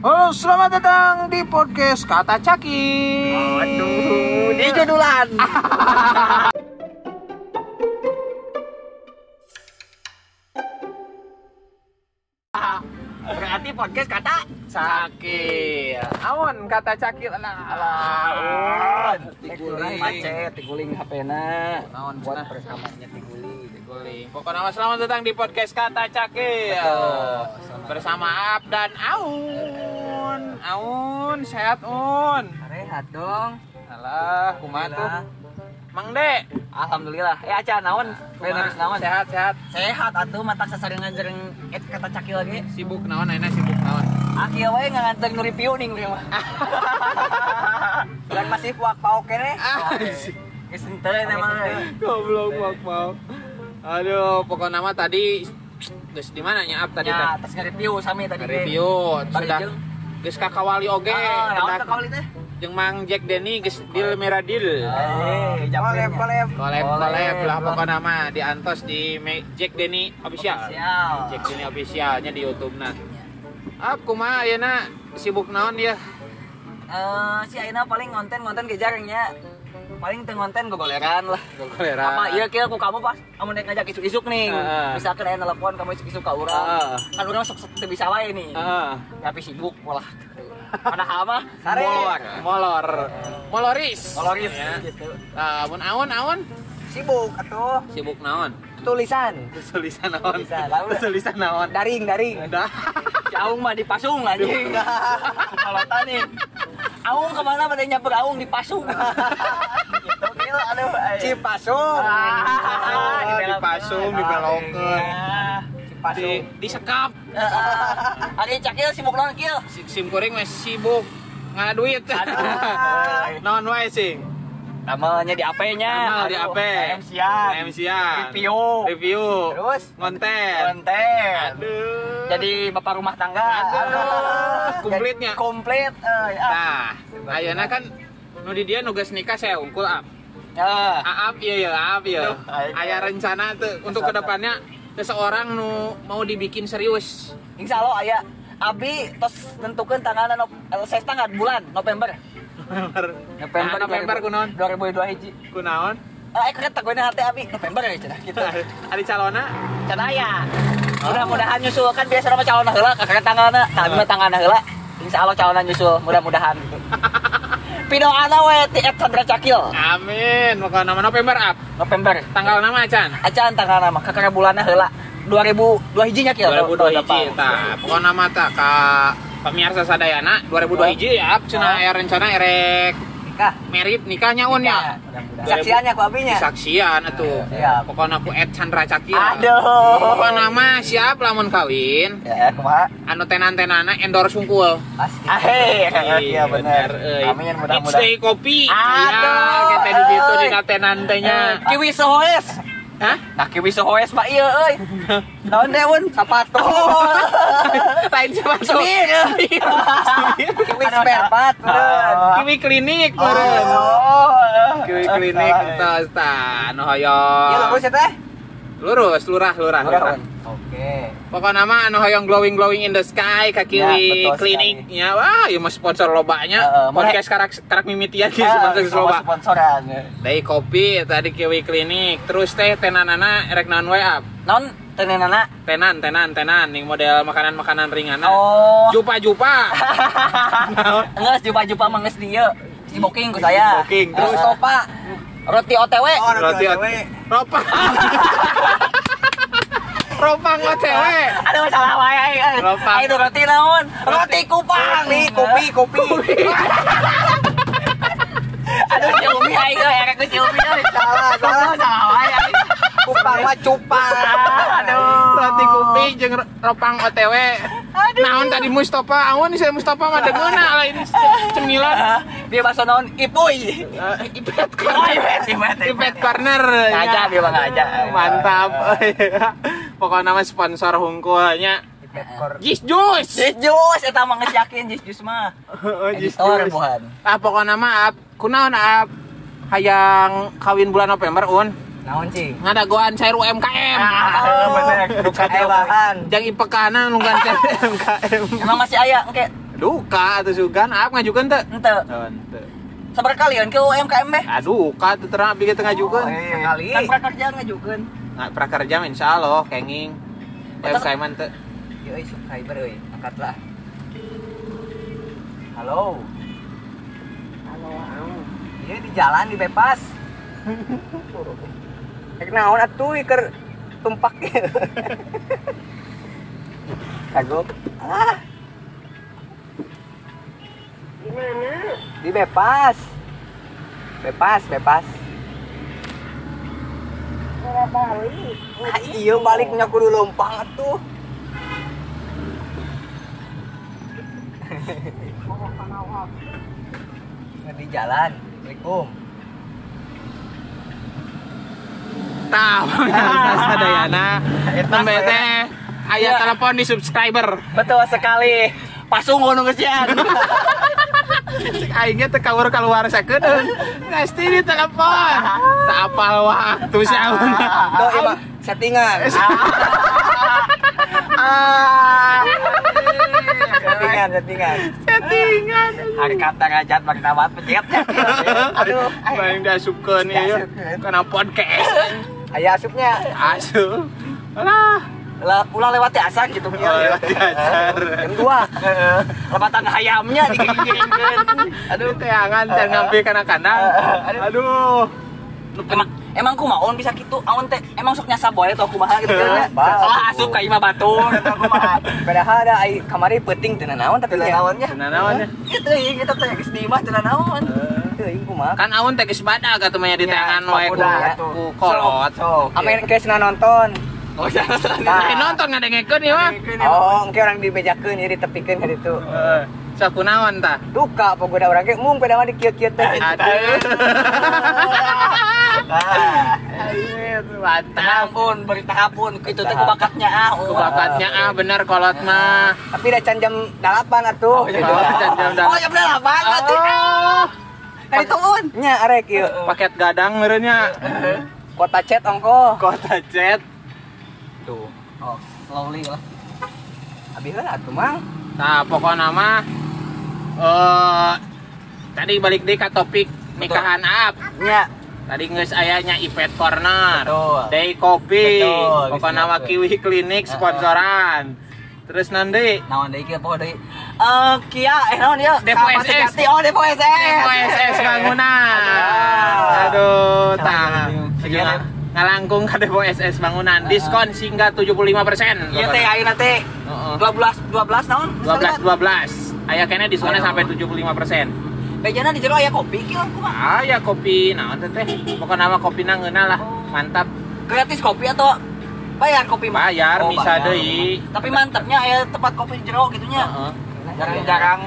Halo, selamat datang di podcast Kata Caki. Aduh, di judulan. Berarti podcast kata Caki. Awan kata Caki lah. Tiguling. macet, tiguling HP-na. Naon Buat cenah? rekamannya tiguling. Guling. Pokoknya nama selamat datang di podcast Kata Caki. Bersama Ab dan Aun. Aun, sehat Un. Rehat dong. Alah, kumaha tuh? Mang De. Alhamdulillah. Eh acan naon? Beneris naon? Sehat, sehat. Sehat atuh mata sasarengan jereng et kata caki lagi. Sibuk naon, ayeuna sibuk naon. Aki wae nganter nu review ning urang mah. Dan masih kuak pau kene. Geus henteu nama. Goblok mak mau. Aduh, pokoknya nama tadi geus di mana nya Ab tadi Ya, teh? tes nge-review sami tadi. Review sudah geus kakawali oge. Ah, naon ka kawali teh? jeung Mang Jack Denny geus deal merah deal. Eh, kolep kolep. Kolab kolab lah nama di Antos di Me- Jack Denny official. Sial. Jack Denny officialnya di YouTube nah. Ab kumaha ayeuna sibuk naon ya? Eh, si Aina paling ngonten-ngonten ge jarang nya. Paling teu ngonten gogoleran lah. Gogoleran. Apa iya kieu ku kamu pas kamu nek ngajak isuk-isuk nih. Heeh. Misalkan aya nelpon kamu isuk-isuk ka urang. Heeh. Kan urang sok sok bisa wae nih. Heeh. Tapi sibuk pola. Padahal mah Molor, molor. Moloris. Koloris Ya. gitu. Nah, amun awan awan Sibuk atuh. sibuk naon? Tulisan. Tulisan naon? Tulisan, Tulisan naon? Daring, daring. Dah. Aung mah dipasung anjing. Kalau tani. Aung ke mana pada nyamper Aung dipasung. gitu kieu aduh. Cipasung. Ah, Oh, dipasung, dibelokeun. Di, disekap. Ari cakil sibuk naon kieu? Si sim kuring masih sibuk ngaduit. Aduh. Naon wae sing? Namanya di AP-nya. Amal di AP. AM siap. Review. Review. Terus Konten. konten. Aduh. Jadi bapak rumah tangga. Aduh. Komplitnya. Komplit. Eh, ya. Nah, ayeuna kan nu di dia nugas nikah saya unggul ap. Ya. Aap iya ya, aap iya. Aduh, ayo. Aya rencana tuh untuk ke depannya seseorang nu mau dibikin serius. Insya Allah aya Abi tos tentukan tanggal no, saya tanggal bulan November. November. November, Nah, November kunaon? 2002 hiji. Kunaon? Eh, kereta gue hati Abi November ya cenah gitu. Ari calona? Cenah aya. Mudah-mudahan nyusul kan biasa nama calon heula kakek tanggalna, kami mah tanggalna heula. Insya Allah calonnya nyusul, mudah-mudahan. Pidoana we ti Sandra Cakil. Amin. Maka nama November up. November. Tanggal nama acan? Acan tanggal nama kakek bulanna heula. 2002 hijinya kieu. 2002 hiji tah. Pokona nama tah ka pemirsa sadayana 2002 hiji ya up cenah aya rencana erek Nikah. merit nikahnya un ya. Saksiannya ku abinya. Saksian atuh. Siap. Pokoknya aku Ed Chandra Cakil. Aduh. Pokoknya nama siap lamun kawin. Ya, kumaha? Anu tenan-tenana endorse sungkul. Pasti. Ah, iya bener. Amin It's mudah-mudahan. day kopi. Aduh, Ya, kita di situ di euy. natenan teh. Kiwi sehoes. Hah? Nah, kiwi sehoes mah iya euy. Naon deh, Wun? Sapato. Lain siapa tuh? Semir. Kiwi spare part, bener. Kiwi klinik meureun. Oh. Kiwi klinik entos tah nu Iya, hoyong. lurus ya teh? Lurus, lurah, lurah, lurah. Oke. Pokoknya nama anu hoyong glowing glowing in the sky ka Kiwi Ya, kliniknya. Wah, ieu mah sponsor lobanya. Heeh, Podcast karak karak mimitian Ah, ge sponsor sama loba. sponsoran. Dari kopi tadi Kiwi klinik. Terus teh tenanana erek naon wae up. Naon tenenana? Tenan, tenan, tenan ning model makanan-makanan ringan. Oh. Jupa-jupa. Enggak, jumpa-jumpa mah geus dieu. Si booking ku saya. Booking, Terus terus? topa. Roti OTW. Roti Ropang. Ropang OTW. Aduh salah wae ai. Ropang. Ai itu roti naon? Roti kupang. Kopi, kopi, kopi. Aduh si Umi ai ge erek ku Umi euy. Salah, salah. Salah wae ai. Kupang mah cupang. Aduh. Roti kopi jeung ropang OTW. Naon tadi Mustafa? Awan saya Mustafa mah degeuna lain cemilan. Ah, Dia bakso naon? Ipuy. Eh, Ipet Oh, corner. Ipet, Ipet, corner. Aja dia mah aja. Mantap. Pokoknya nama sponsor hungkulnya. Jis Jus. Jus jus eta mah geus yakin jus mah. Oh, Jis Editor buhan. Ah pokoknya nama ap, kunaon ap hayang kawin bulan November un. Naon cing? Ngadagoan cair UMKM. Ah, bener. Bukan bahan. Jang ipekana nunggan cair UMKM. Emang masih aya engke Duka atuh sugan ap ngajukeun teu? ente Henteu. sabar kalian ke UMKM beh Aduh, ka teu terang abdi kita ngajukeun. Sekali. kan prakerja ngajukeun Nggak prakerja insyaallah kenging. Eh Betul. saya mah teu. Yo, euy, subscriber euy. Angkatlah. Halo. Halo. Iya di jalan di bebas. Kayak naon atuh iker tumpak. Kagok. Ah. Gimana? Di bebas. Bebas, bebas. Ah, iya baliknya kudu lompang atuh. di jalan. Assalamualaikum. Tah, sadayana. Nembe teh aya Iya. telepon di subscriber. betul sekali pasung ngono. Cek aingnya teu kaur keluar sakedeun. Pasti di telepon. Tak apal waktu. Tuh, iya, Pak. settingan. ah settingan, settingan. Settingan. hari kata ngajat bang tawat pencet aduh Main diasupkeun ieu. Kana podcast. Aya asupnya. Asup. Alah. Lah ulah lewati asan gitu Oh, lewat diajar. Yang dua. lebatan hayamnya digiring-giringkeun Aduh, teangan jangan ngambil kana kandang. Aduh. emang emang kumaon bisa gitu aon teh emang sok nyasa boy tuh kumaha gitu kan Bah, salah asup ka imah batur Padahal ada ai kamari penting teu naon tapi teu naonnya. Nah, naonnya? gitu ya kita teh geus di imah teu naon. Kan aun teh geus badag atuh mah di Ya, teangan wae ku ku kolot. Amin geus nonton. Oh jangan Nah, nonton ngadengekeun ieu mah. Oh, engke orang dibejakeun ieu ditepikeun ka ditu. Heeh. Sok kunaon tah? Duka pogoda urang ge mung peda mah dikieu-kieu teh. Aduh. Mantap. Berita itu teh kubakatnya ah. oh. Bakatnya ah bener kolot mah. Tapi udah can jam 8 atuh. Oh, jam jam Oh, ya bener apa? Nanti. Oh, Tadi tuhun. Nya arek ieu. paket gadang merenya. Kota chat ongko. Kota chat. Tuh. Oh, slowly lah. Abi heula atuh mang. Nah, pokoknya mah eh tadi balik deh ke topik nikahan up. Nya. Tadi geus ayahnya Ipet Corner, Betul. Day Kopi, pokoknya nama Kiwi Klinik sponsoran. Terus nanti Naon deui kieu poho deui. Eh, Kia, eh naon dia? Depo SS. Oh, Depo SS. Depo SS bangunan. Aduh. Aduh, Salah tang. Ngalangkung ke Depo SS bangunan. Diskon hingga 75%. Iya teh teh. Heeh. 12 12 naon? 12 12. Aya kene diskonnya sampai 75%. Bejana di jero aya kopi kieu kumaha? Ah, ya kopi naon teh teh. Pokoknya nama kopi ngeunah lah. Mantap. Gratis kopi atau bayar kopi mah? Bayar, Oh, bisa deui. Tapi mantapnya aya tempat kopi di jero gitunya. Heeh. Jarang-jarang.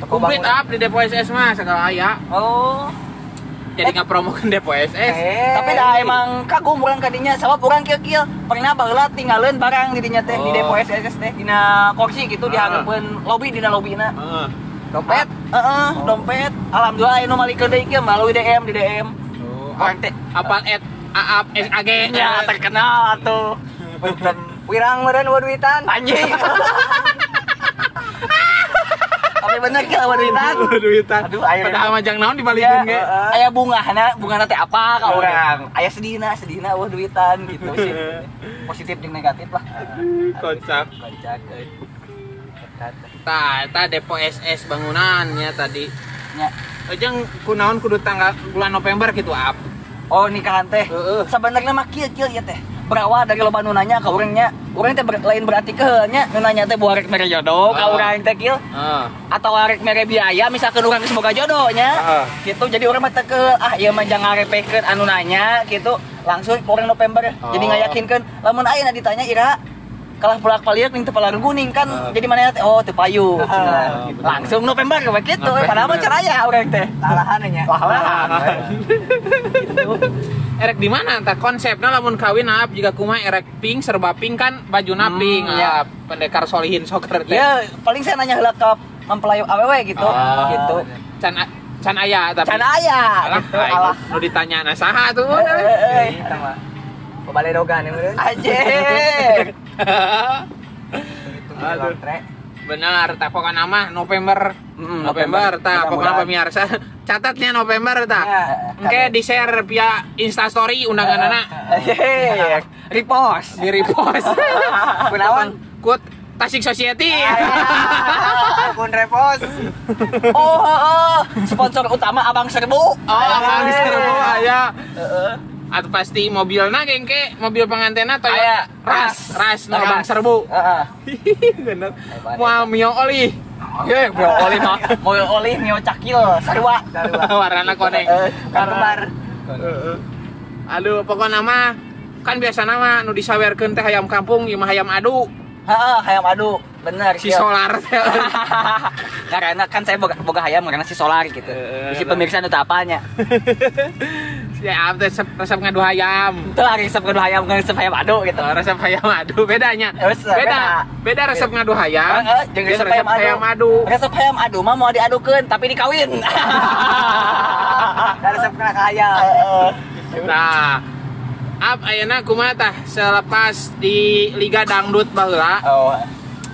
Kumplit up di Depo SS mah segala aya. Oh. Jadi ngapromokeun Depo SS. Eh. Tapi dah emang kagum urang kadinya sabab urang kieu-kieu pernah baheula tinggalin barang di dinya teh di Oh. depo SS teh dina kursi gitu dihangeupkeun lobi dina lobina. Heeh. Dompet? Heeh, dompet. Alhamdulillah malikeun deui kieu melalui DM di DM. Orang teh apal aap SAG ya terkenal. Punten wirang meureun duitan. Anjing. Tapi bener eueuh duitan. duitan Aduh, air. padahal majang naon dibalikeun ge Aya bungahna, bungahna teh apa ka urang? Aya sedihna, sedihna eueuh duitan gitu sih. Positif jeung negatif lah. kocak Kocak euy. tah eta depo SS bangunannya tadi Nya. Ejeng kunaon kudu tanggal bulan November gitu ap Oh nikahan teh. Heeh. Sebenarnya mah kieu kieu ya teh. Berawal dari loba nu nanya ka urangnya. Urang teh ber- lain berarti keheulnya nu nanya teh buarek mere jodoh ka Oh. urang teh kieu Heeh. atau arek mere biaya misalkan urang geus boga jodohnya. Heeh. Gitu jadi urang mah teh ke ah ieu mah jangan ngarepekeun anu nanya gitu. Langsung ke urang November. Jadi Oh. ngayakinkeun lamun ayeuna ditanya Ira kalah pulak paliak ning teu palarung kuning kan Heeh. jadi mana teh oh teu payu betul. langsung November kayak gitu padahal mah caraya urang teh Lalahan nya. Wah, Erek di mana tah konsepnya lamun kawin ap jika kumaha erek pink serba pink kan baju Hmm, pink iya. ap pendekar solihin soccer teh Ya, paling saya nanya heula ke mempelayu awewe gitu. Oh. Gitu. can can aya tapi Can aya alah gitu. aing Alah. nu ditanya na saha tuh. Pabalerogan yang meureun. Anjir. Itu Aduh. Benar, tak pokoknya nama November. Mm, November, November. tak pokoknya pemirsa. Catatnya November tak. Ya, Oke, di share via Insta Story undangan anak Hehehe, repost. di repost. Kunaon? Kut Tasik Society. Akun repos. Oh, oh, oh, sponsor utama Abang Serbu. Oh, abang serbu aya. Heeh. Atau pasti mobilnya gengke, mobil pengantinnya atau Aya, ras, ras, no Ras. abang serbu. Heeh. Bener. Mau mio oli. Ye, bro, oli mah, mau oli nyo cakil, sarua. Warna koneng. Karbar. Aduh, pokoknya nama kan biasa nama nu disawerkeun teh hayam kampung ieu mah hayam adu Heeh, hayam adu, bener. si kieu. solar. Karena kan saya boga, boga hayam karena si solar gitu. Si pemirsa nu apanya. Ya, resep, resep ngadu hayam. Itu lari resep kedua hayam nggak resep hayam adu gitu. Oh, resep hayam adu bedanya. Resep, Beda. beda. Beda resep ngadu hayam. Heeh, jeung jeung resep resep hayam adu. Resep hayam adu mah mau diadukeun tapi dikawin. Dari resep kena kaya. Heeh. Nah, Ap ayeuna kumaha tah selepas di Liga Dangdut baheula Oh,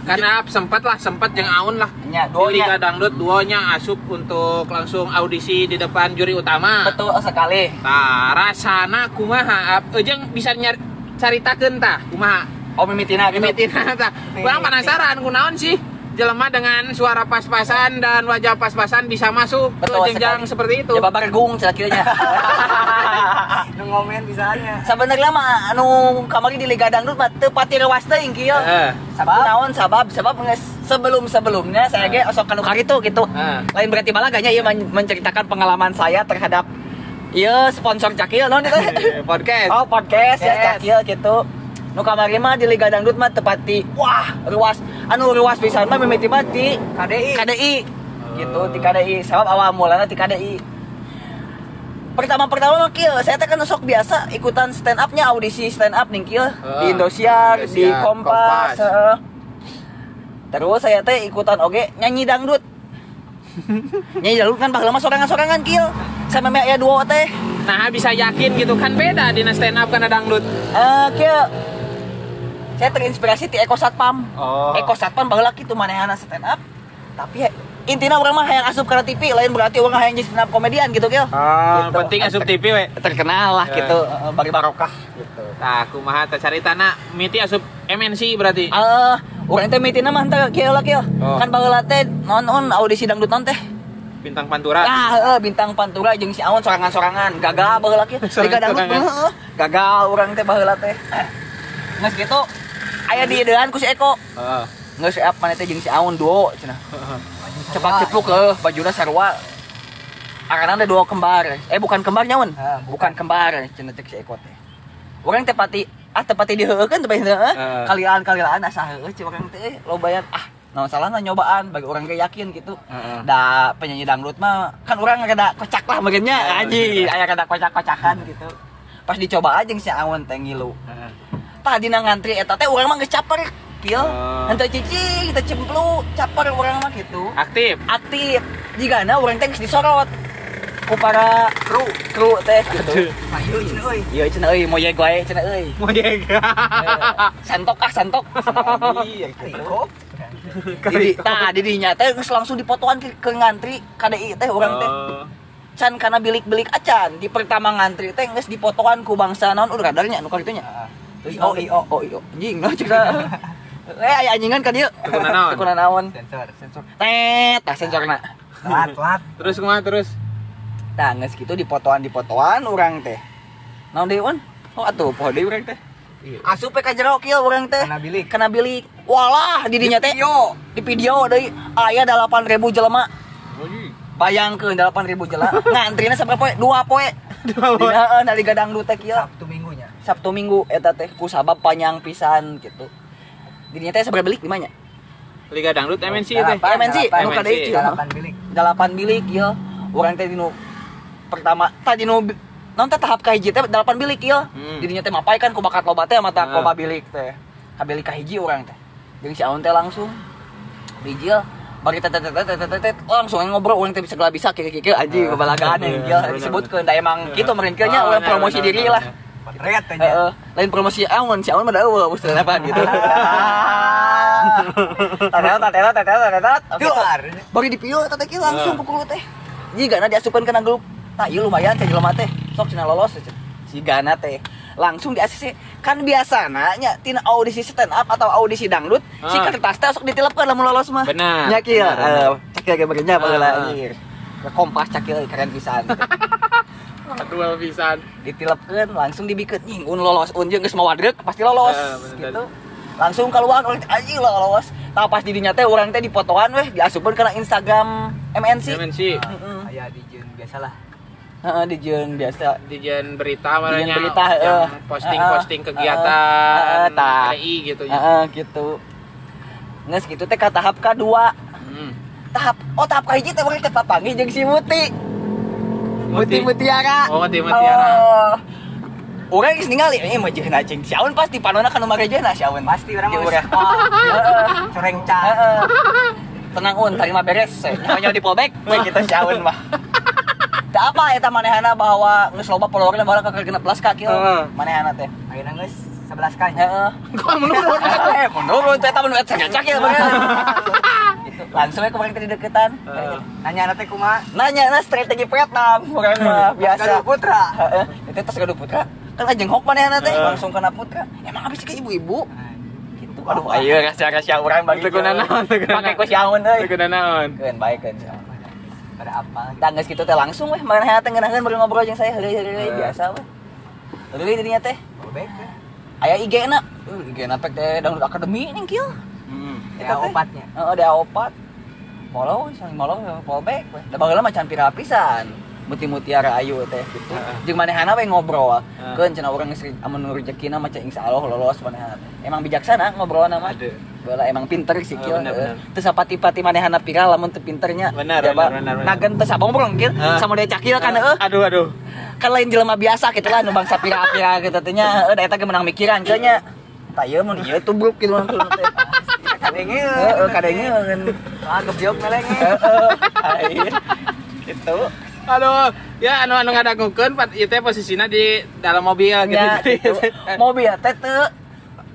karena sempat lah sempat jeung Aun lah nya di Liga. Dangdut duonya asup untuk langsung audisi di depan juri utama. Betul sekali. Tah, rasana kumaha Ejeng bisa nyari caritakeun tah kumaha Oh, mimitina gitu. mimitina tah. Kurang penasaran kunaon sih jelema dengan suara pas-pasan dan wajah pas-pasan bisa masuk Betul ke jenjang sekali. seperti itu. Ya babar gung celakiranya. Nu ngomen bisanya. Sebenarnya mah anu kamari di Liga Dangdut mah teu pati rewas teuing kieu. Heeh. Sabab naon sabab sabab geus sebelum-sebelumnya saya ge osok kanu karitu gitu. Heeh. Lain berarti malah ganya ieu men- menceritakan pengalaman saya terhadap ieu sponsor Cakil naon itu? podcast. Oh, podcast ya. Cakil gitu. Nu kamari mah di Liga Dangdut mah tepati wah ruas. Anu ruas pisan mah mimiti mah di KDI. KDI gitu di KDI sabab awal mulanya di KDI pertama-pertama mah kieu saya teh kan sok biasa ikutan stand up-nya audisi stand up nih kieu di. Indosiar, di Kompas, terus saya teh ikutan oge nyanyi dangdut. Nyanyi dangdut kan baheula mah sorangan-sorangan kieu sama mea aya duo teh. Nah, bisa yakin gitu kan beda di stand up karena dangdut. eh kieu saya terinspirasi ti Eko Satpam Oh. Eko Satpam baheula kitu manehana stand up tapi ya, intinya orang mah hayang asup karena TV lain berarti orang hayang jadi stand up komedian gitu kieu Ah, Gitu. penting asup TV we. terkenal lah Eh. gitu eh, bari barokah gitu Tah, kumaha teh caritana miti asup MNC berarti. Eh, urang teh mitina mah teh kieu lah kieu. Oh. Kan baheula teh non audisi dangdut non teh. Bintang Pantura. Ah, heeh bintang pantura jeung si Aon sorangan-sorangan gagal baheula kieu. Liga dangdut heeh. Gagal urang teh baheula teh. Geus kitu aya di deun ku si Eko. Heeh. Geus siap mana teh jeung si Aon duo cenah. Cepat cepluk heuh bajuna sarua. Arana ada dua kembar. Eh bukan kembar nyawan. Ah, bukan kembar cenah teh si Eko teh. Urang teh pati ah tepati diheueukeun teh heeh. Heeh. Kalilaan-kalilaan asa heueuh cik urang teh lobayan ah naon salahna nyobaan bagi orang ge yakin gitu. Heeh. Da penyanyi dangdut mah kan orang rada kocak lah meureunnya anjing aya rada kocak-kocakan gitu. Pas dicoba aja si Awan teh ngilu. Tah dina ngantri eta teh urang mah geus caper kieu. Oh. Henteu cicing, teu cemplu, caper urang mah gitu. Aktif. Aktif. Jigana urang teh geus disorot ku para kru kru teh gitu. Ayo cenah euy. Iya cenah euy moyeg wae cenah euy. Jaga. Eh, Santok ah santok. Riko. Jadi tah di dinya teh geus langsung dipotoan ke, ke ngantri KDI teh urang teh. Oh. Can kana bilik-bilik acan di pertama ngantri teh geus dipotoan ku bangsa naon udah radarnya anu kitu Terus IO, IO. oh iyo anjing nah cenah. Eh aya anjingan ka dieu. Tekuna naon? Tekuna naon. Sensor, sensor. Tet, tah sensorna. Telat, telat. Terus kumaha terus? Nah, geus kitu dipotoan-dipotoan urang teh. Naon deui on? Oh atuh poho deui urang teh. Asup pe ka jero kieu urang teh. Kena bilik. Kena bilik. Walah di dinya teh. Video. Di video deui aya 8000 jelema. Bayangkeun 8000 jelema. Ngantrina sabar poe? Dua poe. Dua poe. Dina na Liga Dangdut teh kieu. Sabtu minggunya. Sabtu Minggu eta teh ku sabab panjang pisan gitu. Di dinya teh sabar bilik di mana? Liga Dangdut MNC teh. Delapan, MNC, delapan. nu kieu. Delapan bilik. delapan bilik ya orang teh dinu pertama tadi nu non teh tahap kahiji teh delapan bilik ya Hmm. dirinya teh mapai kan ku bakat loba teh mata Ah. loba bilik teh kabilik kahiji orang teh jeung si Aun teh langsung hiji ya bari tet tet tet tet tet tet langsung ngobrol orang teh bisa bisa kira kira aji kebalagaan yang dia disebutkeun da emang kitu meureun nya Oh, orang benar, promosi diri lah Potret aja. Heeh, lain promosi awan si awan mah dawa bos apa gitu. Tatetot tatetot tatetot tatetot. Keluar. Bari di pieu teh kieu langsung pukul teh. Jigana diasupkeun kana gelut. Tah ieu lumayan teh jelema teh. Sok cenah lolos teh. Sigana teh langsung di ACC kan biasa nya tina audisi stand up atau audisi dangdut si Ah. kertas teh sok ditilepkeun lamun lolos mah Benar, nya kieu benar, benar. eh, cek ge bagenya baheula Ah. anjir Ke kompas cak kieu keren pisan Aduh pisan. ditilepkeun langsung dibikeun nying un lolos un jeung geus mawadrek pasti lolos bener gitu langsung keluar anjing lo lolos tah pas didinya teh urang teh dipotoan weh diasupkeun kana Instagram MNC MNC Heeh. Kayak di Jun biasalah. Heeh, di jeun biasa Dijen berita Dijen malahnya berita, heeh. posting-posting kegiatan tah. TI gitu ya. Heeh, gitu Nges gitu teh ka tahap kedua Hmm. tahap oh tahap kahiji teh urang teh papanggih jeung si Muti Muti Muti. Mutiara Oh, Muti Mutiara. oh. Urang geus ningali eh mah jeung cing si Aun pasti panona kana marejehna si Aun Pasti orang mau urang. sekolah. Coreng ca. Heeh. Tenang un, terima beres. Nyawa di polbek, we kita syaun mah. Tak apa eta manehana bahwa geus loba followerna baheula ka genep belas ka kieu. Heeh. Manehana teh. Ayeuna geus 11 kan. Heeh. Kok menurun? Eh, menurun teh eta mun eta cak ya. Langsung we kemarin tadi deketan. Heeh. Nanya nanti kumaha? Nanya na strategi Vietnam, urang mah biasa. Gaduh Putra. Itu tos gaduh putra. Kan ajeng hok manehana teh Heeh. langsung kana putra. Emang habis ke ibu-ibu. Gitu. Aduh, ayo rahasia-rahasia urang bagi. Teu guna naon, teu guna Pakai naon. ku syaun euy. Teu guna naon. Keun baik keun. Pada apa? Tangga gitu teh langsung weh mana teh ngeunaheun bari ngobrol jeung saya Heeh. biasa weh. Heureuy didinya teh. Bobek. ya. Aya IG na. Uh, IG na pek teh dangdut akademi ning kieu. Ya opatnya. Heeh, ada opat. Follow saling follow follow back weh. Da baheula mah can pira pisan. Muti mutiara ayu teh gitu. Jeung manehana we ngobrol. Heeh. Keun cenah urang geus amun rezekina insya Allah lolos manehana. Emang bijaksana ngobrolna mah. Ada. Bala emang pinter sih Oh, kieu. bener. Teu sapati-pati manehana viral lamun teu pinternya. Bener, Coba bener, bener, bener. Nagen teu sabongrong kieu Heeh. sama dia cakil kan heeh. Aduh aduh. kan lain jelema biasa gitu lah nu bangsa pira-pira gitu teh nya heeh eta ge menang mikiran ge nya tah ieu mun ieu tubruk langsung teh Kadengnya. heeh kadengeun Ah, gebyok melengnya. heeh gitu Aduh, ya anu anu ngadagukeun pat ieu teh posisina di dalam mobil gitu. nya gitu mobil teh teu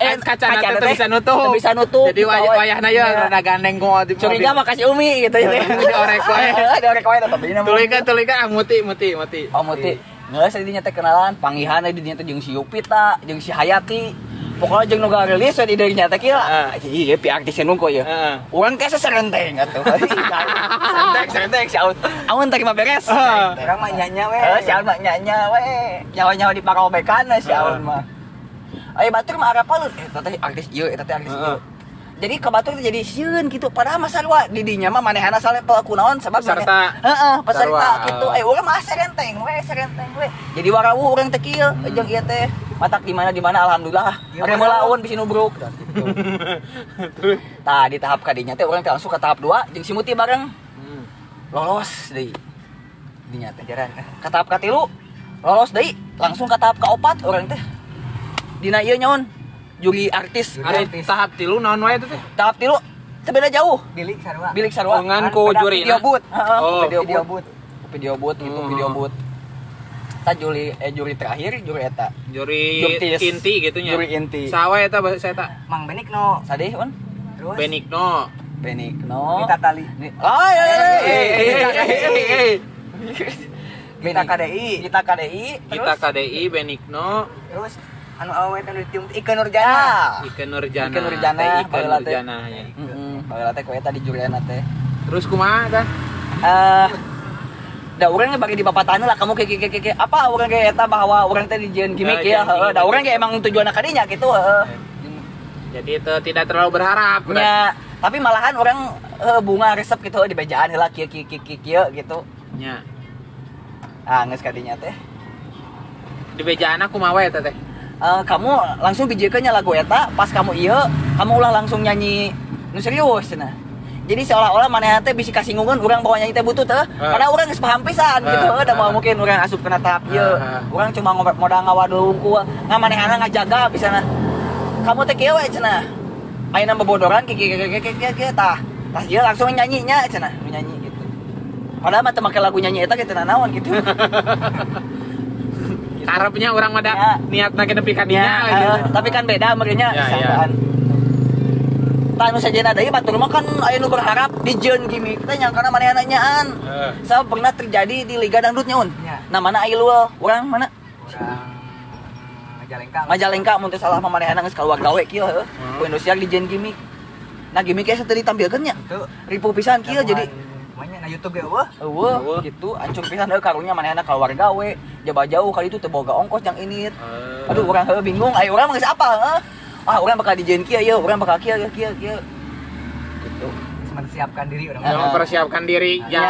Eh, kaca teu bisa nutup. bisa nutup Jadi wayah wayahna ya rada gandeng gua di curiga mah kasih umi gitu ya Diorek wae. diorek wae tetep dina Tulika tulika ah muti muti muti. Oh muti, nggak saya dinya teh kenalan, panggihan di dinya teh jeung si Yupita, jeung si Hayati. Pokoknya jeung nu rilis we di dinya teh kieu. Heeh. Iya, pi artis nu kok ya. Heeh. Urang teh serenteng atuh. Serenteng, serenteng si Aun. Aun teh mah beres. Ah. Orang mah nyanya we. Eh, si Aun mah nyanya we. Nyawa-nyawa di parobekan si Aun mah. Ayo batur mah arep palut. Eh, teh artis ieu, eta teh artis. Jadi ke batur jadi sieun gitu. Padahal mah sarua di dinya mah manehana salepel kunaon sabab Peserta. Heeh, peserta gitu. Eh, urang mah serenteng we, serenteng we. Jadi warawu urang teh kieu, jeung ieu teh matak di mana di mana alhamdulillah. Iya, bener. melaun bisi nubruk gitu. Tah di tahap kadinya teh urang teh langsung ke tahap 2 jeung si Muti bareng Hmm. lolos deui. Dinya teh jaran. Ke tahap katilu lolos deui, langsung ke tahap kaopat urang teh. Dina ieu nyaon? Juri artis. Ari tahap tilu naon wae teh? Tahap tilu sebeda jauh. Bilik sarua. Bilik sarua. Oh, ngan ku juri Video na? boot. Heeh, Oh, video, video boot. Video boot gitu, Hmm. video boot. Ta juri eh juri terakhir juri eta. Juri Jurtis. inti gitu nya. Juri inti. Sawa eta bahasa eta. Mang Benik no. Sadeh on? Terus. Benigno. Benigno. Kita tali. Oh, iya, iya, iya, iya, iya, iya, iya. Kita KDI. Kita KDI. Kita? KDI Benigno Terus anu awet anu ditium Ike. Nurjana. Ike Nurjana. Ike Nurjana, Ike. Nurjana ya. Heeh, baheula teh ku eta di juriana teh. Terus kumaha dah? Eh da urang bagi di papatana lah kamu kayak kayak kayak apa urang kayak eta bahwa urang teh dijieun gimmick Eh, ya heeh da urang ge emang tujuan kadinya gitu heeh Jadi itu tidak terlalu berharap. nya tapi malahan orang eh, bunga resep gitu di bejaan kieu kieu kieu kieu, kieu gitu Nya. ah kadinya teh Di bejana kumaha wae eta teh? Eh, kamu langsung bijikeun nya lagu eta pas kamu ieu kamu ulah langsung nyanyi nu serius cenah jadi seolah-olah mana teh bisa kasinggungan orang bawa nyanyi teh butuh teh padahal orang geus paham pisan gitu. Ah, udah mau ah. mungkin orang asup kena tahap Ah, ah. orang cuma ngobrol modal ngawadung ku ngamanehana ngajaga bisa kamu teh kieu we cenah. Ayeuna bobodoran ki ki ki ki ki ki tah. Tah ieu langsung nyanyinya cenah. Nu nyanyi gitu. Padahal mah teu make lagu nyanyi eta gitu naon gitu. Karepnya orang mada Ya. niat nake nepi ka Ya, dinya eh, gitu. tapi kan beda merenya Ya, Tanu saja ieu batur mah kan aya nu berharap di jeun gimmick teh nyangkana manehna nyaan. Eh. Sa pernah terjadi di Liga Dangdut nyaun. Ya. Namana aya luel, urang mana? Orang Majalengka. Majalengka mun teu salah mah manehna geus kaluar gawe kieu heuh. Hmm. Ku Indonesia di jeun gimmick. Nah gimmick geus teu ditampilkeun nya. Itu Ribu pisan kieu jadi Namanya na YouTube ya, wah. Eueuh, Eueuh. gitu ancur pisan heuh karunya manehna kaluar gawe, jaba jauh kali itu teu boga ongkos jang init. Eh. Aduh, orang heuh bingung, ayo orang mah geus apal heuh. Ah, orang bakal dijeun kieu ieu, orang bakal kieu kieu kieu. Gitu. Mempersiapkan diri orang. Yang mempersiapkan diri ya.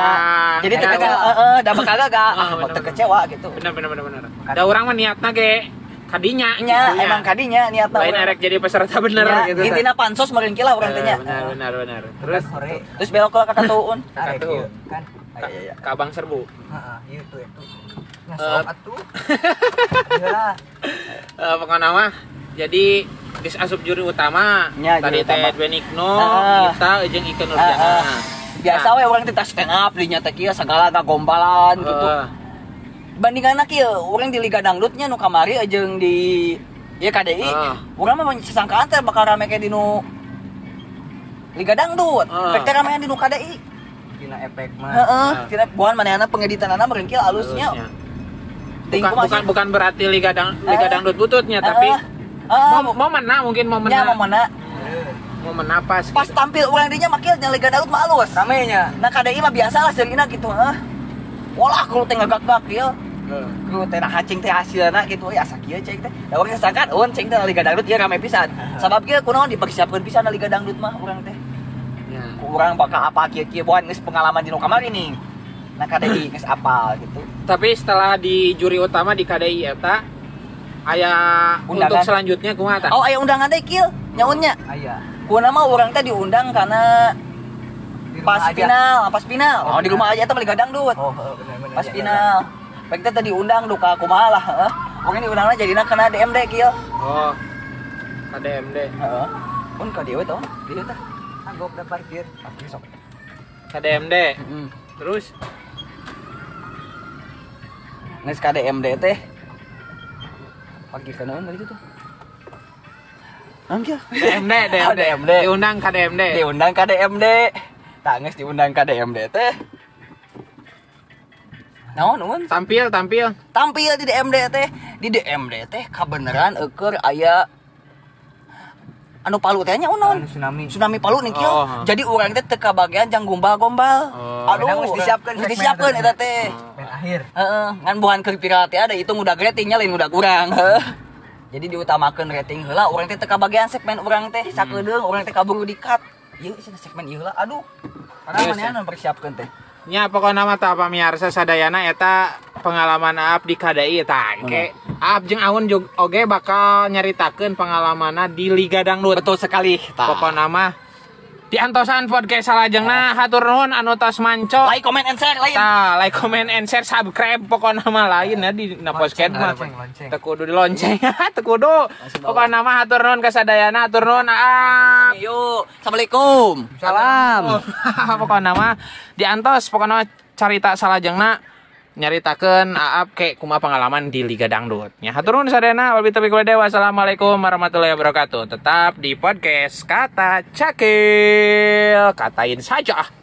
Jadi Ya, kecewa, ya. heeh, da bakal gagal. Ah, Ah, bener, teu bener. kecewa gitu. Bener bener bener bener. Da urang mah niatna ge kadinya Nya, gitu ya. emang kadinya niatna. Lain erek jadi peserta bener Nya, gitu. Intina pansos urang teh nya. Eh, Benar benar benar. Terus Terus sore Terus belok ke Satu. ieu, kan. Iya, iya, iya. ke Abang Serbu. Heeh, itu. Nah, Eh. sok atuh. Eh pokoknya mah jadi geus asup juri utama. Nya, Tadi juri utama. teh Benigno, Ah. kita jeung Ike Ah, Nurjana. ah. Biasa we urang teh tas stand up di nya teh kieu sagala gagombalan gitu. Heeh. bandingan kieu urang di Liga Dangdutnya nu kamari jeung di ya KDI Ah. urang mah sangkaan teh bakal rame kayak di nu Liga Dangdut Ah. pek ramean di nu KDI Tina efek mah. heeh Ah. kira buan manehna pengeditanana meureun kieu alusnya Bukan, bukan bukan berarti Liga Dang, Liga Eh. Dangdut bututnya Eh, tapi eh, mau mau mana mungkin mau mana mau mana mau mana pas pas gitu. tampil urang dinya makil nya Liga Dangdut mah alus Ramenya. nah KDI mah biasa lah seurina gitu heh Walah, kalau teh ngagak-gak kieu, Heeh. Ku teh nah hacing teh hasilna gitu ya asa kieu ceng teh. Da urang sangkan un ceng teh na Liga Dangdut ieu rame pisan. Sabab kieu kunaon dipersiapkeun pisan Liga Dangdut mah urang teh. Ya. Urang bakal apa kieu kieu buat geus pengalaman di nu kamari nih. Nah KDI geus apal gitu. Tapi setelah di juri utama di KDI eta aya Undangan. untuk selanjutnya kumaha tah? Oh aya undangan deui kieu nyaunnya. Aya. Kuna mah urang teh diundang karena pas aja. final, pas final. Oh, Oh, di rumah aja teh Liga Dangdut. Oh, heeh, bener bener. Pas iya, final. Baik teh teh diundang duka kumaha lah heeh. Urang diundangna jadina kena DMD kieu. Oh. KDMD. Heeh. Pun ka dieu teh. Dieu teh. Anggap da parkir. Parkir sok. KDMD. Terus Nges KDMD teh Pagi ke naon tadi tuh Naon kieu? DMD, DMD. Oh, DMD. Diundang KDMD. Diundang KDMD Tak nges diundang KDMD teh Naon naon Tampil, tampil. Tampil di DMD teh Di DMD teh kabeneran eker aya Anu palu teh nya Anu tsunami. Tsunami palu nih kieu. Oh. Jadi urang teh teu kabagian jang gombal-gombal. Oh. Aduh, geus disiapkeun geus disiapkeun eta teh. Pen akhir. Heeh, ngan buhan ke ada itu udah ratingnya lain udah kurang. Jadi diutamakan rating heula urang teh teu kabagian segmen urang teh sakedeung urang teh kaburu di cut. Ieu cenah segmen ieu heula. Aduh. Padahal manehna anu persiapkeun teh. Nya pokoknya mah tah pamiarsa sadayana eta pengalaman Aap di KDI eta engke Aap jeung Aun oge bakal nyaritakeun pengalamanna di Liga Dangdut. Betul sekali. Tah. Pokoknya mah di antosan podcast salajengna hatur nuhun anu tos manco. like, comment and share lain. Tah, like, comment, and share, subscribe pokoknya mah lain ya di na podcast mah. Lonceng, lonceng. Teu kudu di lonceng, teu kudu. Pokoknya mah hatur nuhun ka sadayana, hatur nuhun Aap. Yuk, Assalamualaikum. Salam. pokoknya mah diantos pokoknya carita salajengna nyaritakeun Aap ke kumaha pengalaman di Liga Dangdut. Nya hatur nuhun sadayana wabillahi taufiq wal hidayah. Wassalamualaikum warahmatullahi wabarakatuh. Tetap di podcast Kata Cakil. Katain saja.